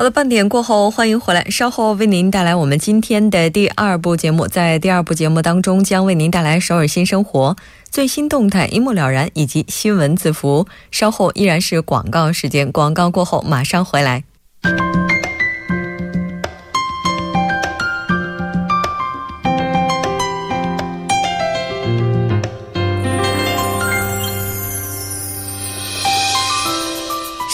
好的，半点过后，欢迎回来。稍后为您带来我们今天的第二部节目，在第二部节目当中，将为您带来首尔新生活最新动态，一目了然，以及新闻字符。稍后依然是广告时间，广告过后马上回来。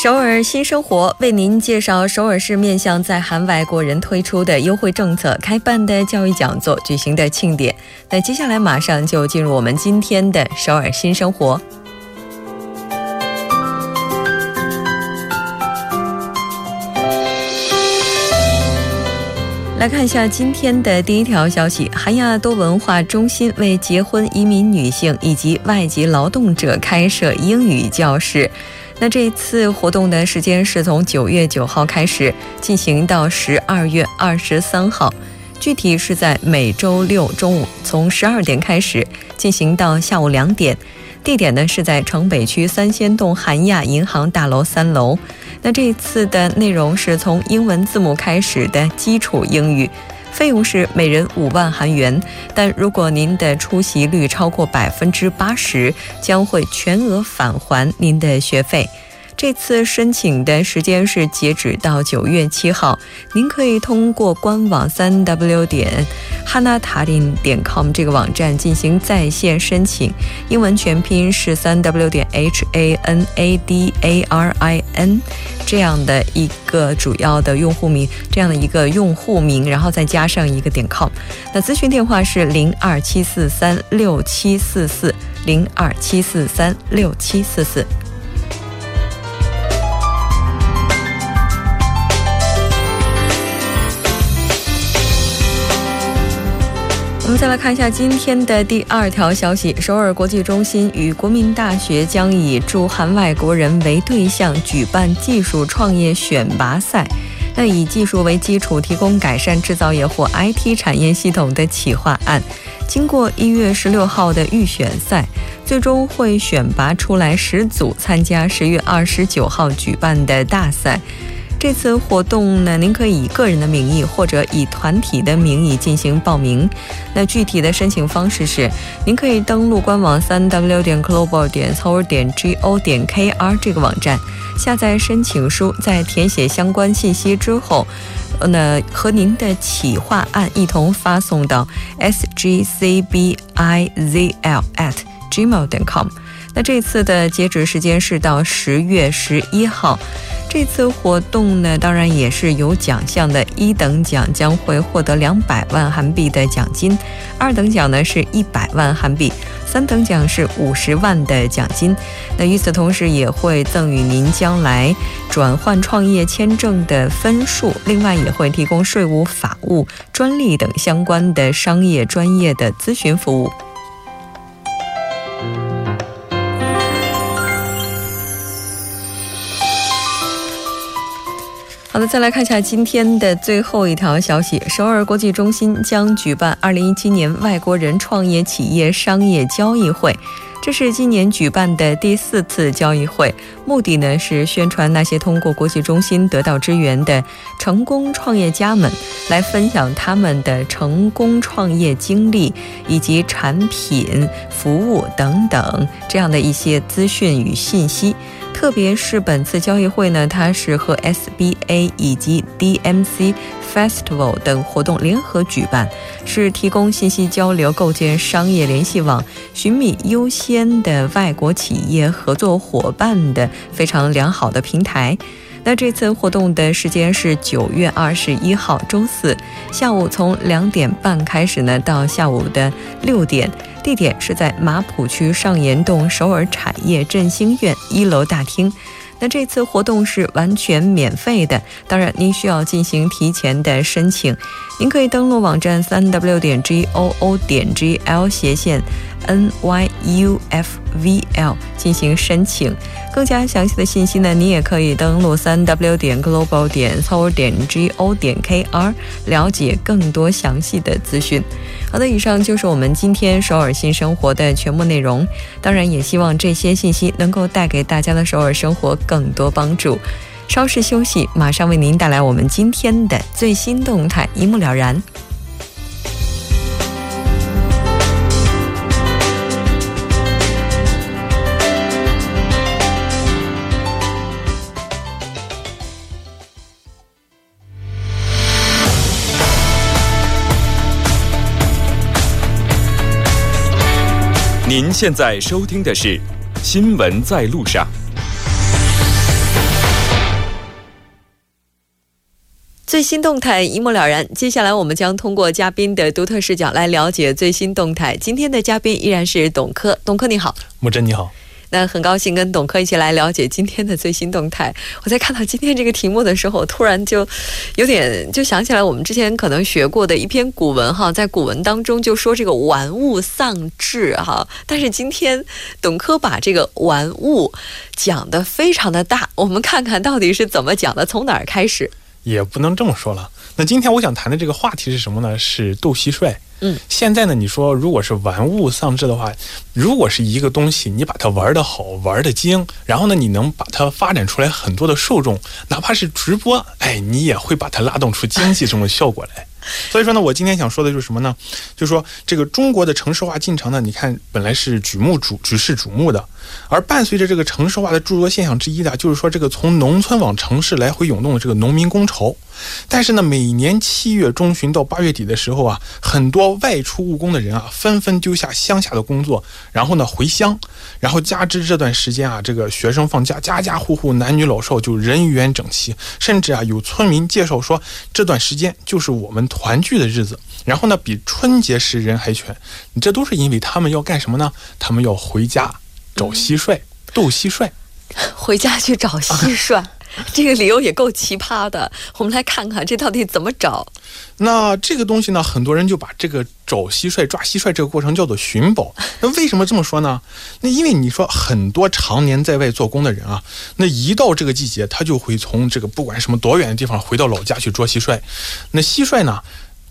首尔新生活为您介绍首尔市面向在韩外国人推出的优惠政策、开办的教育讲座、举行的庆典。那接下来马上就进入我们今天的首尔新生活。来看一下今天的第一条消息：韩亚多文化中心为结婚移民女性以及外籍劳动者开设英语教室。那这一次活动的时间是从九月九号开始进行到十二月二十三号，具体是在每周六中午从十二点开始进行到下午两点，地点呢是在城北区三仙洞韩亚银行大楼三楼。那这一次的内容是从英文字母开始的基础英语。费用是每人五万韩元，但如果您的出席率超过百分之八十，将会全额返还您的学费。这次申请的时间是截止到九月七号，您可以通过官网三 w 点 hanatarin 点 com 这个网站进行在线申请。英文全拼是三 w 点 h a n a d a r i n 这样的一个主要的用户名，这样的一个用户名，然后再加上一个点 com。那咨询电话是零二七四三六七四四零二七四三六七四四。我们再来看一下今天的第二条消息：首尔国际中心与国民大学将以驻韩外国人为对象举办技术创业选拔赛。那以技术为基础，提供改善制造业或 IT 产业系统的企划案。经过一月十六号的预选赛，最终会选拔出来十组参加十月二十九号举办的大赛。这次活动呢，您可以以个人的名义或者以团体的名义进行报名。那具体的申请方式是，您可以登录官网三 w 点 global 点 s o u r 点 go 点 kr 这个网站，下载申请书，在填写相关信息之后，那和您的企划案一同发送到 sgcbizl at gmail 点 com。那这次的截止时间是到十月十一号。这次活动呢，当然也是有奖项的。一等奖将会获得两百万韩币的奖金，二等奖呢是一百万韩币，三等奖是五十万的奖金。那与此同时，也会赠予您将来转换创业签证的分数，另外也会提供税务、法务、专利等相关的商业专业的咨询服务。好的，再来看一下今天的最后一条消息：首尔国际中心将举办二零一七年外国人创业企业商业交易会。这是今年举办的第四次交易会，目的呢是宣传那些通过国际中心得到支援的成功创业家们，来分享他们的成功创业经历以及产品、服务等等这样的一些资讯与信息。特别是本次交易会呢，它是和 SBA 以及 DMC Festival 等活动联合举办，是提供信息交流、构建商业联系网、寻觅优先的外国企业合作伙伴的非常良好的平台。那这次活动的时间是九月二十一号周四下午从两点半开始呢，到下午的六点，地点是在马浦区上岩洞首尔产业振兴院一楼大厅。那这次活动是完全免费的，当然您需要进行提前的申请。您可以登录网站三 w 点 g o o 点 g l 斜线 n y u f v l 进行申请。更加详细的信息呢，你也可以登录三 w 点 global 点 s o u r 点 g o 点 k r 了解更多详细的资讯。好的，以上就是我们今天首尔新生活的全部内容。当然，也希望这些信息能够带给大家的首尔生活更多帮助。稍事休息，马上为您带来我们今天的最新动态，一目了然。您现在收听的是《新闻在路上》。最新动态一目了然。接下来，我们将通过嘉宾的独特视角来了解最新动态。今天的嘉宾依然是董珂，董珂你好，木真你好。那很高兴跟董科一起来了解今天的最新动态。我在看到今天这个题目的时候，突然就有点就想起来我们之前可能学过的一篇古文哈，在古文当中就说这个玩物丧志哈，但是今天董科把这个玩物讲的非常的大，我们看看到底是怎么讲的，从哪儿开始？也不能这么说了。那今天我想谈的这个话题是什么呢？是斗蟋蟀。嗯，现在呢，你说如果是玩物丧志的话，如果是一个东西，你把它玩得好，玩得精，然后呢，你能把它发展出来很多的受众，哪怕是直播，哎，你也会把它拉动出经济中的效果来。所以说呢，我今天想说的就是什么呢？就是说这个中国的城市化进程呢，你看本来是举目瞩举世瞩目的，而伴随着这个城市化的诸多现象之一的，就是说这个从农村往城市来回涌动的这个农民工潮。但是呢，每年七月中旬到八月底的时候啊，很多外出务工的人啊，纷纷丢下乡下的工作，然后呢回乡，然后加之这段时间啊，这个学生放假，家家户户男女老少就人员整齐，甚至啊有村民介绍说，这段时间就是我们。团聚的日子，然后呢，比春节时人还全。你这都是因为他们要干什么呢？他们要回家找蟋蟀，斗蟋蟀，回家去找蟋蟀。这个理由也够奇葩的。我们来看看这到底怎么找。那这个东西呢，很多人就把这个找蟋蟀、抓蟋蟀这个过程叫做寻宝。那为什么这么说呢？那因为你说很多常年在外做工的人啊，那一到这个季节，他就会从这个不管什么多远的地方回到老家去捉蟋蟀。那蟋蟀呢，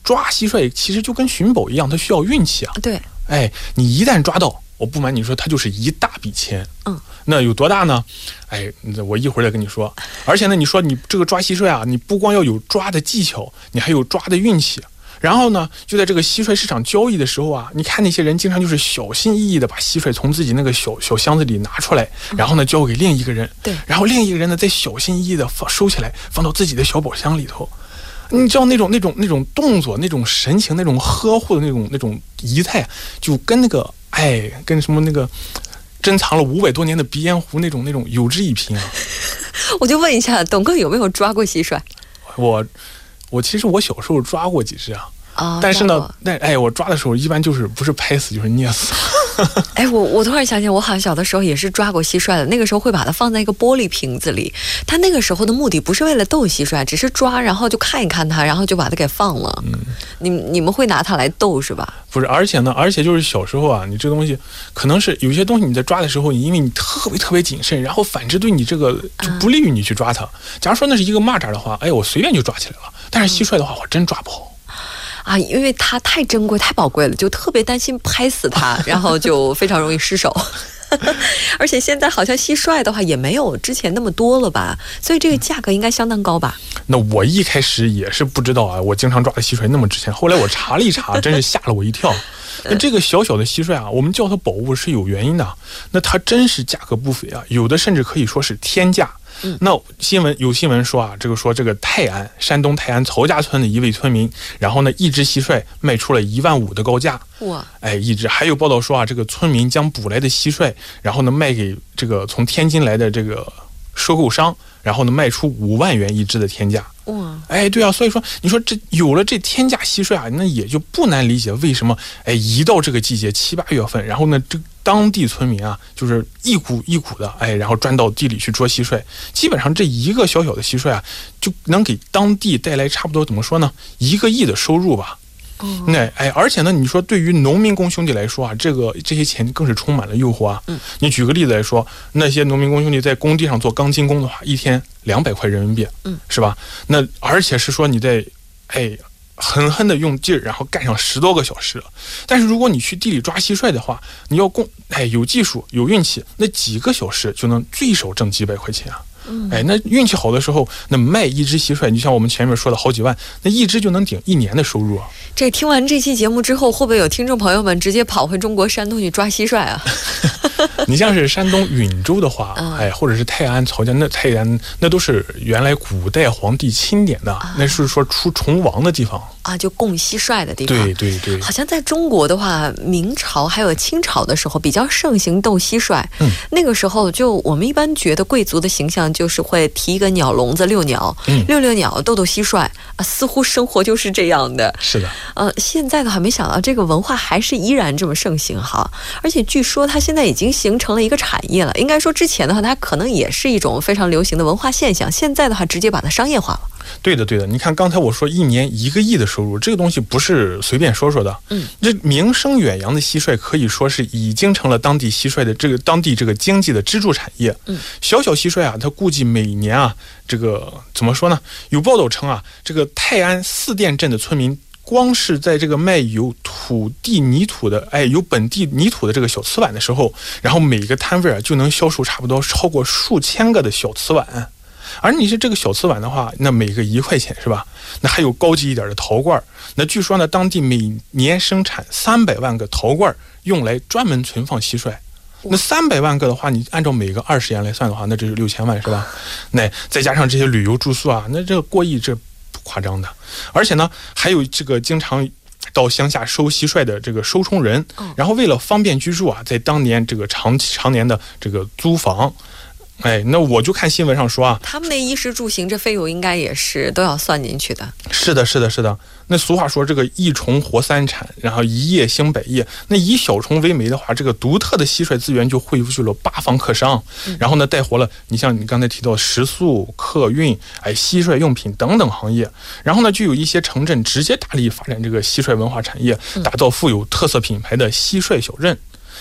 抓蟋蟀其实就跟寻宝一样，它需要运气啊。对。哎，你一旦抓到，我不瞒你说，它就是一大笔钱。嗯。那有多大呢？哎，我一会儿再跟你说。而且呢，你说你这个抓蟋蟀啊，你不光要有抓的技巧，你还有抓的运气。然后呢，就在这个蟋蟀市场交易的时候啊，你看那些人经常就是小心翼翼的把蟋蟀从自己那个小小箱子里拿出来，然后呢交给另一个人。对。然后另一个人呢再小心翼翼的放收起来，放到自己的小宝箱里头。你知道那种那种那种动作、那种神情、那种呵护的那种那种仪态，就跟那个哎，跟什么那个。珍藏了五百多年的鼻烟壶，那种那种有之一拼啊！我就问一下，董哥有没有抓过蟋蟀？我，我其实我小时候抓过几只啊。啊！但是呢，那哎，我抓的时候一般就是不是拍死就是捏死。哎，我我突然想起，我好像小的时候也是抓过蟋蟀的。那个时候会把它放在一个玻璃瓶子里，它那个时候的目的不是为了逗蟋蟀，只是抓，然后就看一看它，然后就把它给放了。嗯，你你们会拿它来逗是吧？不是，而且呢，而且就是小时候啊，你这东西可能是有些东西你在抓的时候，因为你特别特别谨慎，然后反之对你这个就不利于你去抓它。假如说那是一个蚂蚱的话，哎，我随便就抓起来了。但是蟋蟀的话，我真抓不好。啊，因为它太珍贵、太宝贵了，就特别担心拍死它，然后就非常容易失手。而且现在好像蟋蟀的话也没有之前那么多了吧，所以这个价格应该相当高吧？那我一开始也是不知道啊，我经常抓的蟋蟀那么值钱，后来我查了一查，真是吓了我一跳。那这个小小的蟋蟀啊，我们叫它宝物是有原因的，那它真是价格不菲啊，有的甚至可以说是天价。那新闻有新闻说啊，这个说这个泰安山东泰安曹家村的一位村民，然后呢，一只蟋蟀卖出了一万五的高价。哇！哎，一只。还有报道说啊，这个村民将捕来的蟋蟀，然后呢卖给这个从天津来的这个收购商，然后呢卖出五万元一只的天价。哇，哎，对啊，所以说你说这有了这天价蟋蟀啊，那也就不难理解为什么哎一到这个季节七八月份，然后呢这当地村民啊就是一股一股的哎，然后钻到地里去捉蟋蟀，基本上这一个小小的蟋蟀啊，就能给当地带来差不多怎么说呢，一个亿的收入吧。那哎，而且呢，你说对于农民工兄弟来说啊，这个这些钱更是充满了诱惑啊。嗯，你举个例子来说，那些农民工兄弟在工地上做钢筋工的话，一天两百块人民币，嗯，是吧？那而且是说你在，哎，狠狠的用劲儿，然后干上十多个小时。但是如果你去地里抓蟋蟀的话，你要工，哎，有技术有运气，那几个小时就能最少挣几百块钱啊。哎，那运气好的时候，那卖一只蟋蟀，你像我们前面说的好几万，那一只就能顶一年的收入啊。这听完这期节目之后，会不会有听众朋友们直接跑回中国山东去抓蟋蟀啊？你像是山东兖州的话，哎，或者是泰安、曹家，那泰安那都是原来古代皇帝钦点的，那是说出虫王的地方。啊，就供蟋蟀的地方。对对对，好像在中国的话，明朝还有清朝的时候比较盛行斗蟋蟀。嗯，那个时候就我们一般觉得贵族的形象就是会提一个鸟笼子遛鸟，嗯，遛遛鸟，逗逗蟋蟀。啊，似乎生活就是这样的。是的，呃，现在的话，没想到这个文化还是依然这么盛行哈，而且据说它现在已经形成了一个产业了。应该说之前的话，它可能也是一种非常流行的文化现象，现在的话直接把它商业化了。对的，对的。你看刚才我说一年一个亿的收入，这个东西不是随便说说的。嗯，这名声远扬的蟋蟀可以说是已经成了当地蟋蟀的这个当地这个经济的支柱产业。嗯，小小蟋蟀啊，它估计每年啊，这个怎么说呢？有报道称啊，这个泰安四店镇的村民。光是在这个卖有土地泥土的，哎，有本地泥土的这个小瓷碗的时候，然后每个摊位啊就能销售差不多超过数千个的小瓷碗，而你是这个小瓷碗的话，那每个一块钱是吧？那还有高级一点的陶罐，那据说呢，当地每年生产三百万个陶罐，用来专门存放蟋蟀。那三百万个的话，你按照每个二十元来算的话，那这是六千万是吧？那再加上这些旅游住宿啊，那这过亿这。夸张的，而且呢，还有这个经常到乡下收蟋蟀的这个收虫人，然后为了方便居住啊，在当年这个长常年的这个租房。哎，那我就看新闻上说啊，他们那衣食住行这费用应该也是都要算进去的。是的，是的，是的。那俗话说这个一虫活三产，然后一叶兴百叶。那以小虫为媒的话，这个独特的蟋蟀资源就汇聚了八方客商，然后呢带活了你像你刚才提到食宿、客运、哎蟋蟀用品等等行业。然后呢就有一些城镇直接大力发展这个蟋蟀文化产业，打造富有特色品牌的蟋蟀小镇。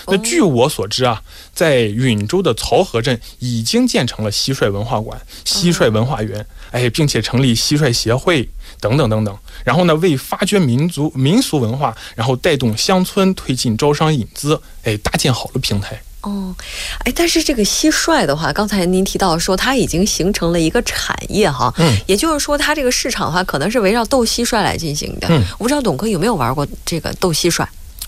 那据我所知啊，在允州的漕河镇已经建成了蟋蟀文化馆、蟋蟀文化园，哎，并且成立蟋蟀协会等等等等。然后呢，为发掘民族民俗文化，然后带动乡村推进招商引资，哎，搭建好了平台。哦，哎，但是这个蟋蟀的话，刚才您提到说它已经形成了一个产业哈，嗯，也就是说它这个市场的话，可能是围绕斗蟋蟀来进行的。嗯，我不知道董哥有没有玩过这个斗蟋蟀？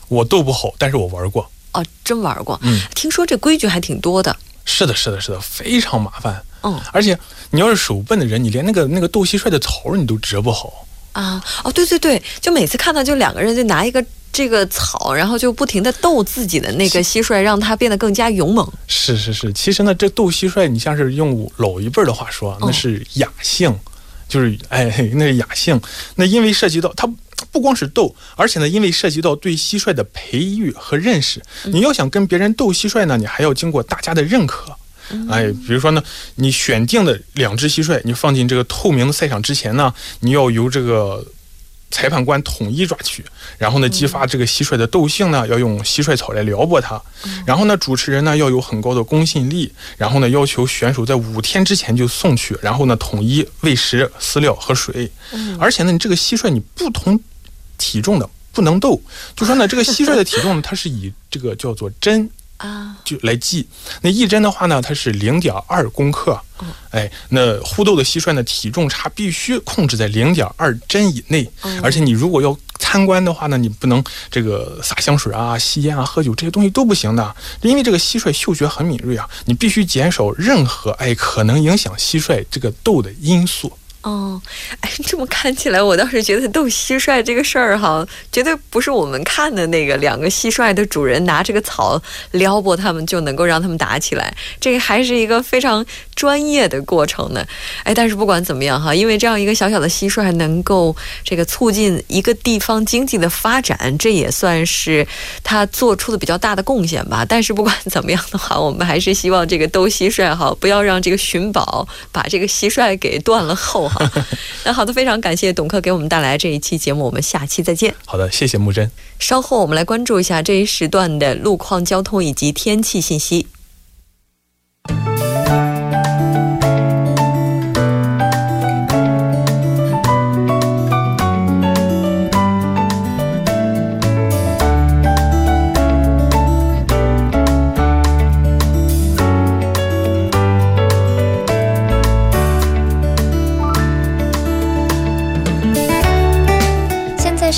我斗不好，但是我玩过。哦，真玩过。嗯，听说这规矩还挺多的。是的，是的，是的，非常麻烦。嗯，而且你要是手笨的人，你连那个那个斗蟋蟀的草你都折不好。啊，哦，对对对，就每次看到就两个人就拿一个这个草，然后就不停的斗自己的那个蟋蟀，让它变得更加勇猛。是是是，其实呢，这斗蟋蟀，你像是用老一辈的话说，那是雅兴，就是哎，那是雅兴。那因为涉及到它。不光是斗，而且呢，因为涉及到对蟋蟀的培育和认识，你要想跟别人斗蟋蟀呢，你还要经过大家的认可。哎，比如说呢，你选定的两只蟋蟀，你放进这个透明的赛场之前呢，你要由这个裁判官统一抓取，然后呢，激发这个蟋蟀的斗性呢，要用蟋蟀草来撩拨它，然后呢，主持人呢要有很高的公信力，然后呢，要求选手在五天之前就送去，然后呢，统一喂食、饲料和水，而且呢，你这个蟋蟀你不同。体重的不能斗，就说呢，这个蟋蟀的体重呢，它是以这个叫做针啊，就来记。那一针的话呢，它是零点二公克。哎，那互斗的蟋蟀呢，体重差必须控制在零点二针以内。而且你如果要参观的话呢，你不能这个撒香水啊、吸烟啊、喝酒这些东西都不行的，因为这个蟋蟀嗅觉很敏锐啊，你必须减少任何哎可能影响蟋蟀这个斗的因素。哦，哎，这么看起来，我倒是觉得斗蟋蟀这个事儿哈，绝对不是我们看的那个两个蟋蟀的主人拿这个草撩拨它们就能够让它们打起来，这个还是一个非常专业的过程呢。哎，但是不管怎么样哈，因为这样一个小小的蟋蟀能够这个促进一个地方经济的发展，这也算是他做出的比较大的贡献吧。但是不管怎么样的话，我们还是希望这个斗蟋蟀哈，不要让这个寻宝把这个蟋蟀给断了后。那好的，非常感谢董克给我们带来这一期节目，我们下期再见。好的，谢谢木真。稍后我们来关注一下这一时段的路况、交通以及天气信息。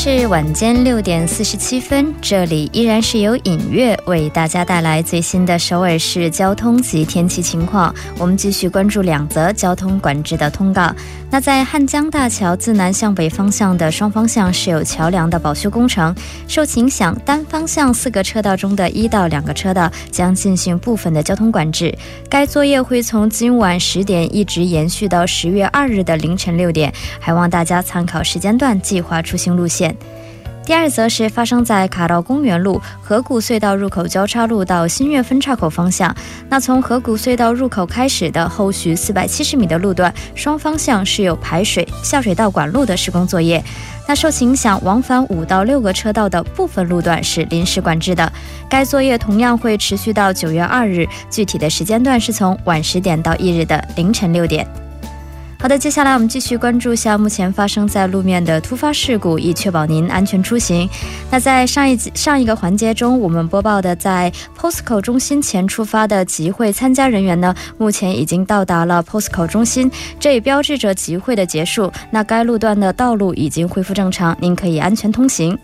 是晚间六点四十七分，这里依然是由影月为大家带来最新的首尔市交通及天气情况。我们继续关注两则交通管制的通告。那在汉江大桥自南向北方向的双方向是有桥梁的保修工程，受其影响，单方向四个车道中的一到两个车道将进行部分的交通管制。该作业会从今晚十点一直延续到十月二日的凌晨六点，还望大家参考时间段计划出行路线。第二则是发生在卡道公园路河谷隧道入口交叉路到新月分岔口方向。那从河谷隧道入口开始的后续四百七十米的路段，双方向是有排水下水道管路的施工作业。那受其影响，往返五到六个车道的部分路段是临时管制的。该作业同样会持续到九月二日，具体的时间段是从晚十点到翌日的凌晨六点。好的，接下来我们继续关注一下目前发生在路面的突发事故，以确保您安全出行。那在上一上一个环节中，我们播报的在 POSCO 中心前出发的集会参加人员呢，目前已经到达了 POSCO 中心，这也标志着集会的结束。那该路段的道路已经恢复正常，您可以安全通行。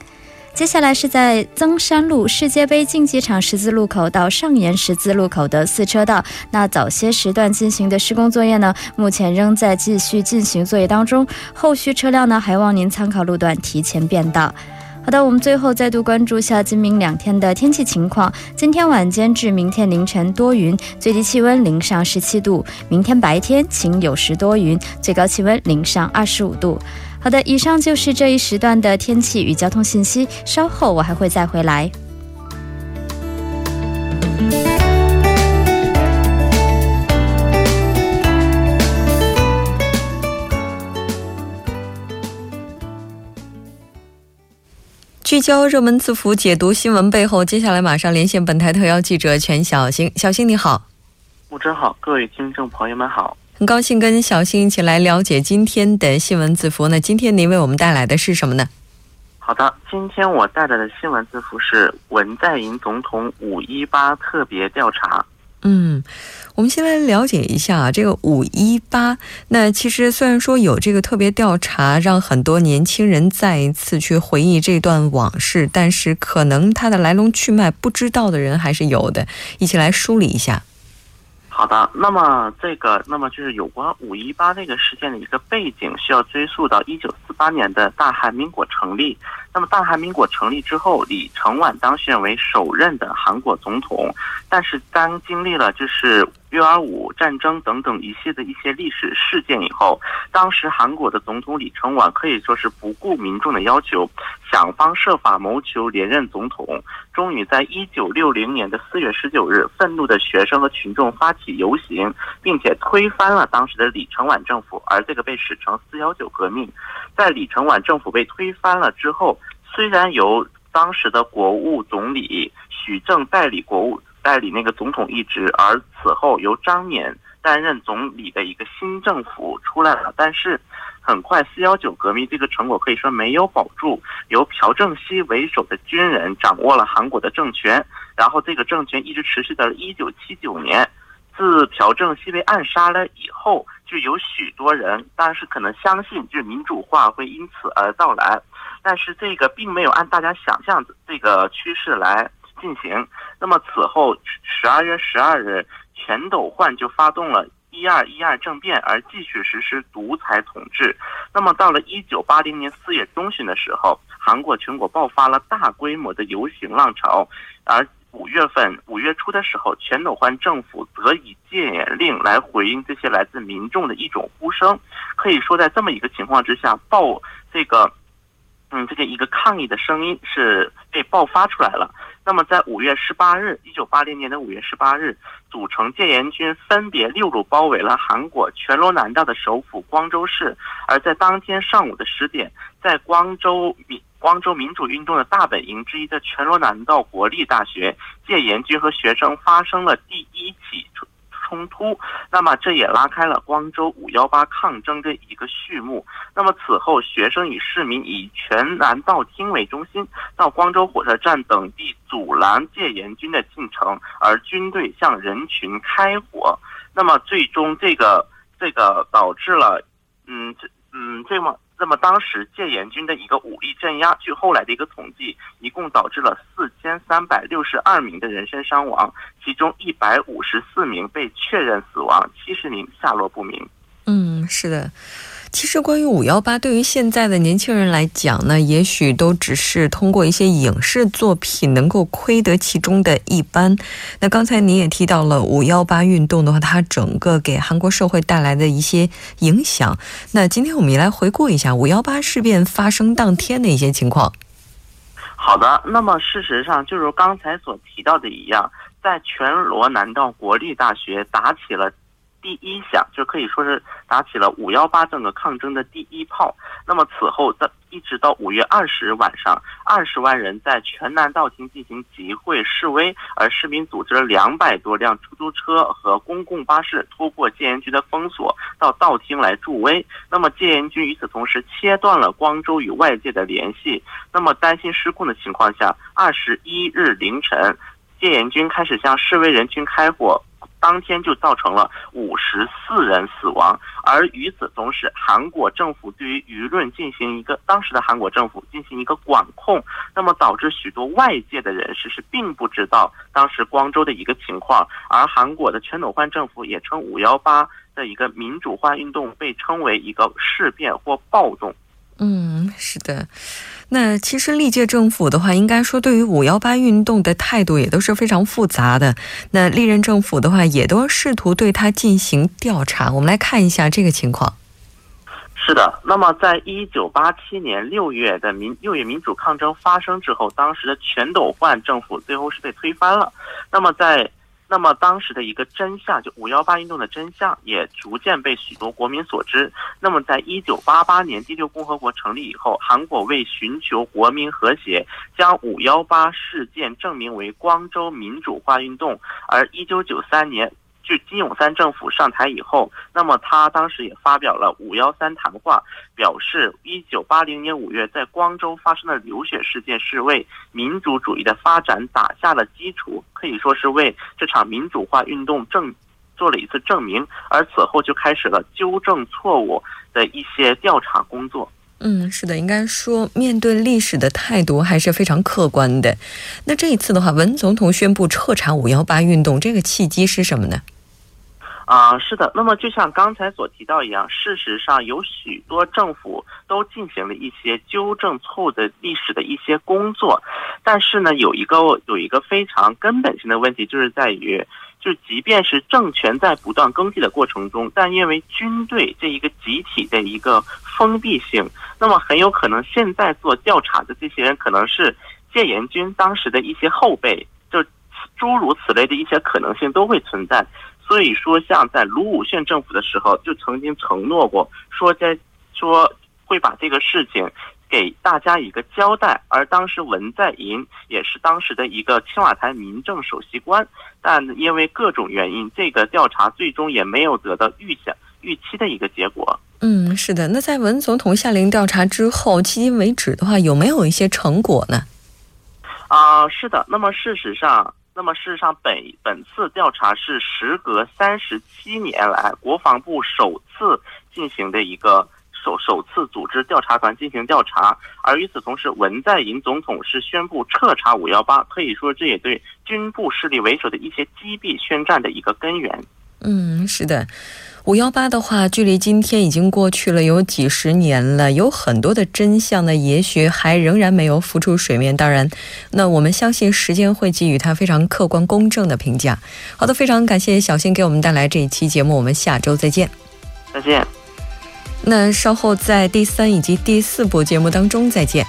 接下来是在增山路世界杯竞技场十字路口到上沿十字路口的四车道，那早些时段进行的施工作业呢，目前仍在继续进行作业当中。后续车辆呢，还望您参考路段提前变道。好的，我们最后再度关注下今明两天的天气情况。今天晚间至明天凌晨多云，最低气温零上十七度；明天白天晴有时多云，最高气温零上二十五度。好的，以上就是这一时段的天气与交通信息。稍后我还会再回来。聚焦热门字符，解读新闻背后。接下来马上连线本台特邀记者全小星。小星你好，木真好，各位听众朋友们好。很高兴跟小新一起来了解今天的新闻字符。那今天您为我们带来的是什么呢？好的，今天我带来的新闻字符是文在寅总统五一八特别调查。嗯，我们先来了解一下啊，这个五一八。那其实虽然说有这个特别调查，让很多年轻人再一次去回忆这段往事，但是可能它的来龙去脉不知道的人还是有的。一起来梳理一下。好的，那么这个，那么就是有关五一八这个事件的一个背景，需要追溯到一九四八年的大韩民国成立。那么大韩民国成立之后，李承晚当选为首任的韩国总统。但是当经历了就是月二五战争等等一系列的一些历史事件以后，当时韩国的总统李承晚可以说是不顾民众的要求，想方设法谋求连任总统。终于在一九六零年的四月十九日，愤怒的学生和群众发起游行，并且推翻了当时的李承晚政府，而这个被史称“四幺九革命”。在李承晚政府被推翻了之后，虽然由当时的国务总理许正代理国务代理那个总统一职，而此后由张冕担任总理的一个新政府出来了，但是很快四幺九革命这个成果可以说没有保住，由朴正熙为首的军人掌握了韩国的政权，然后这个政权一直持续到了一九七九年。自朴正熙被暗杀了以后，就有许多人，但是可能相信就是民主化会因此而到来，但是这个并没有按大家想象的这个趋势来进行。那么此后十二月十二日，全斗焕就发动了一二一二政变而继续实施独裁统治。那么到了一九八零年四月中旬的时候，韩国全国爆发了大规模的游行浪潮，而五月份五月初的时候，全斗焕政府则以戒严令来回应这些来自民众的一种呼声。可以说，在这么一个情况之下，爆这个。嗯，这个一个抗议的声音是被爆发出来了。那么，在五月十八日，一九八零年的五月十八日，组成戒严军分别六路包围了韩国全罗南道的首府光州市。而在当天上午的十点，在光州民光州民主运动的大本营之一的全罗南道国立大学，戒严军和学生发生了第一起。冲冲突，那么这也拉开了光州五幺八抗争的一个序幕。那么此后，学生与市民以全南道厅为中心，到光州火车站等地阻拦戒严军的进城，而军队向人群开火。那么最终，这个这个导致了，嗯，这嗯这么。那么当时戒严军的一个武力镇压，据后来的一个统计，一共导致了四千三百六十二名的人身伤亡，其中一百五十四名被确认死亡，七十名下落不明。嗯，是的。其实，关于五幺八，对于现在的年轻人来讲呢，也许都只是通过一些影视作品能够窥得其中的一斑。那刚才你也提到了五幺八运动的话，它整个给韩国社会带来的一些影响。那今天我们也来回顾一下五幺八事变发生当天的一些情况。好的，那么事实上，就如刚才所提到的一样，在全罗南道国立大学打起了。第一响就可以说是打起了五幺八整个抗争的第一炮。那么此后在一直到五月二十日晚上，二十万人在全南道厅进行集会示威，而市民组织了两百多辆出租车和公共巴士突破戒严军的封锁，到道厅来助威。那么戒严军与此同时切断了光州与外界的联系。那么担心失控的情况下，二十一日凌晨，戒严军开始向示威人群开火。当天就造成了五十四人死亡，而与此同时，韩国政府对于舆论进行一个当时的韩国政府进行一个管控，那么导致许多外界的人士是并不知道当时光州的一个情况，而韩国的全斗焕政府也称五幺八的一个民主化运动被称为一个事变或暴动。嗯，是的。那其实历届政府的话，应该说对于五幺八运动的态度也都是非常复杂的。那历任政府的话，也都试图对他进行调查。我们来看一下这个情况。是的，那么在一九八七年六月的民六月民主抗争发生之后，当时的全斗焕政府最后是被推翻了。那么在那么当时的一个真相，就五幺八运动的真相，也逐渐被许多国民所知。那么，在一九八八年第六共和国成立以后，韩国为寻求国民和谐，将五幺八事件证明为光州民主化运动。而一九九三年。据金永三政府上台以后，那么他当时也发表了五幺三谈话，表示一九八零年五月在光州发生的流血事件是为民主主义的发展打下了基础，可以说是为这场民主化运动证做了一次证明。而此后就开始了纠正错误的一些调查工作。嗯，是的，应该说面对历史的态度还是非常客观的。那这一次的话，文总统宣布彻查五幺八运动，这个契机是什么呢？啊，是的。那么就像刚才所提到一样，事实上有许多政府都进行了一些纠正错误的历史的一些工作，但是呢，有一个有一个非常根本性的问题，就是在于，就即便是政权在不断更替的过程中，但因为军队这一个集体的一个封闭性，那么很有可能现在做调查的这些人可能是戒严军当时的一些后辈，就诸如此类的一些可能性都会存在。所以说，像在卢武铉政府的时候，就曾经承诺过，说在说会把这个事情给大家一个交代。而当时文在寅也是当时的一个青瓦台民政首席官，但因为各种原因，这个调查最终也没有得到预想预期的一个结果。嗯，是的。那在文总统下令调查之后，迄今为止的话，有没有一些成果呢？啊，是的。那么事实上。那么，事实上，本本次调查是时隔三十七年来国防部首次进行的一个首首次组织调查团进行调查，而与此同时，文在寅总统是宣布彻查五幺八，可以说这也对军部势力为首的一些击毙宣战的一个根源。嗯，是的。五幺八的话，距离今天已经过去了有几十年了，有很多的真相呢，也许还仍然没有浮出水面。当然，那我们相信时间会给予他非常客观公正的评价。好的，非常感谢小新给我们带来这一期节目，我们下周再见。再见。那稍后在第三以及第四部节目当中再见。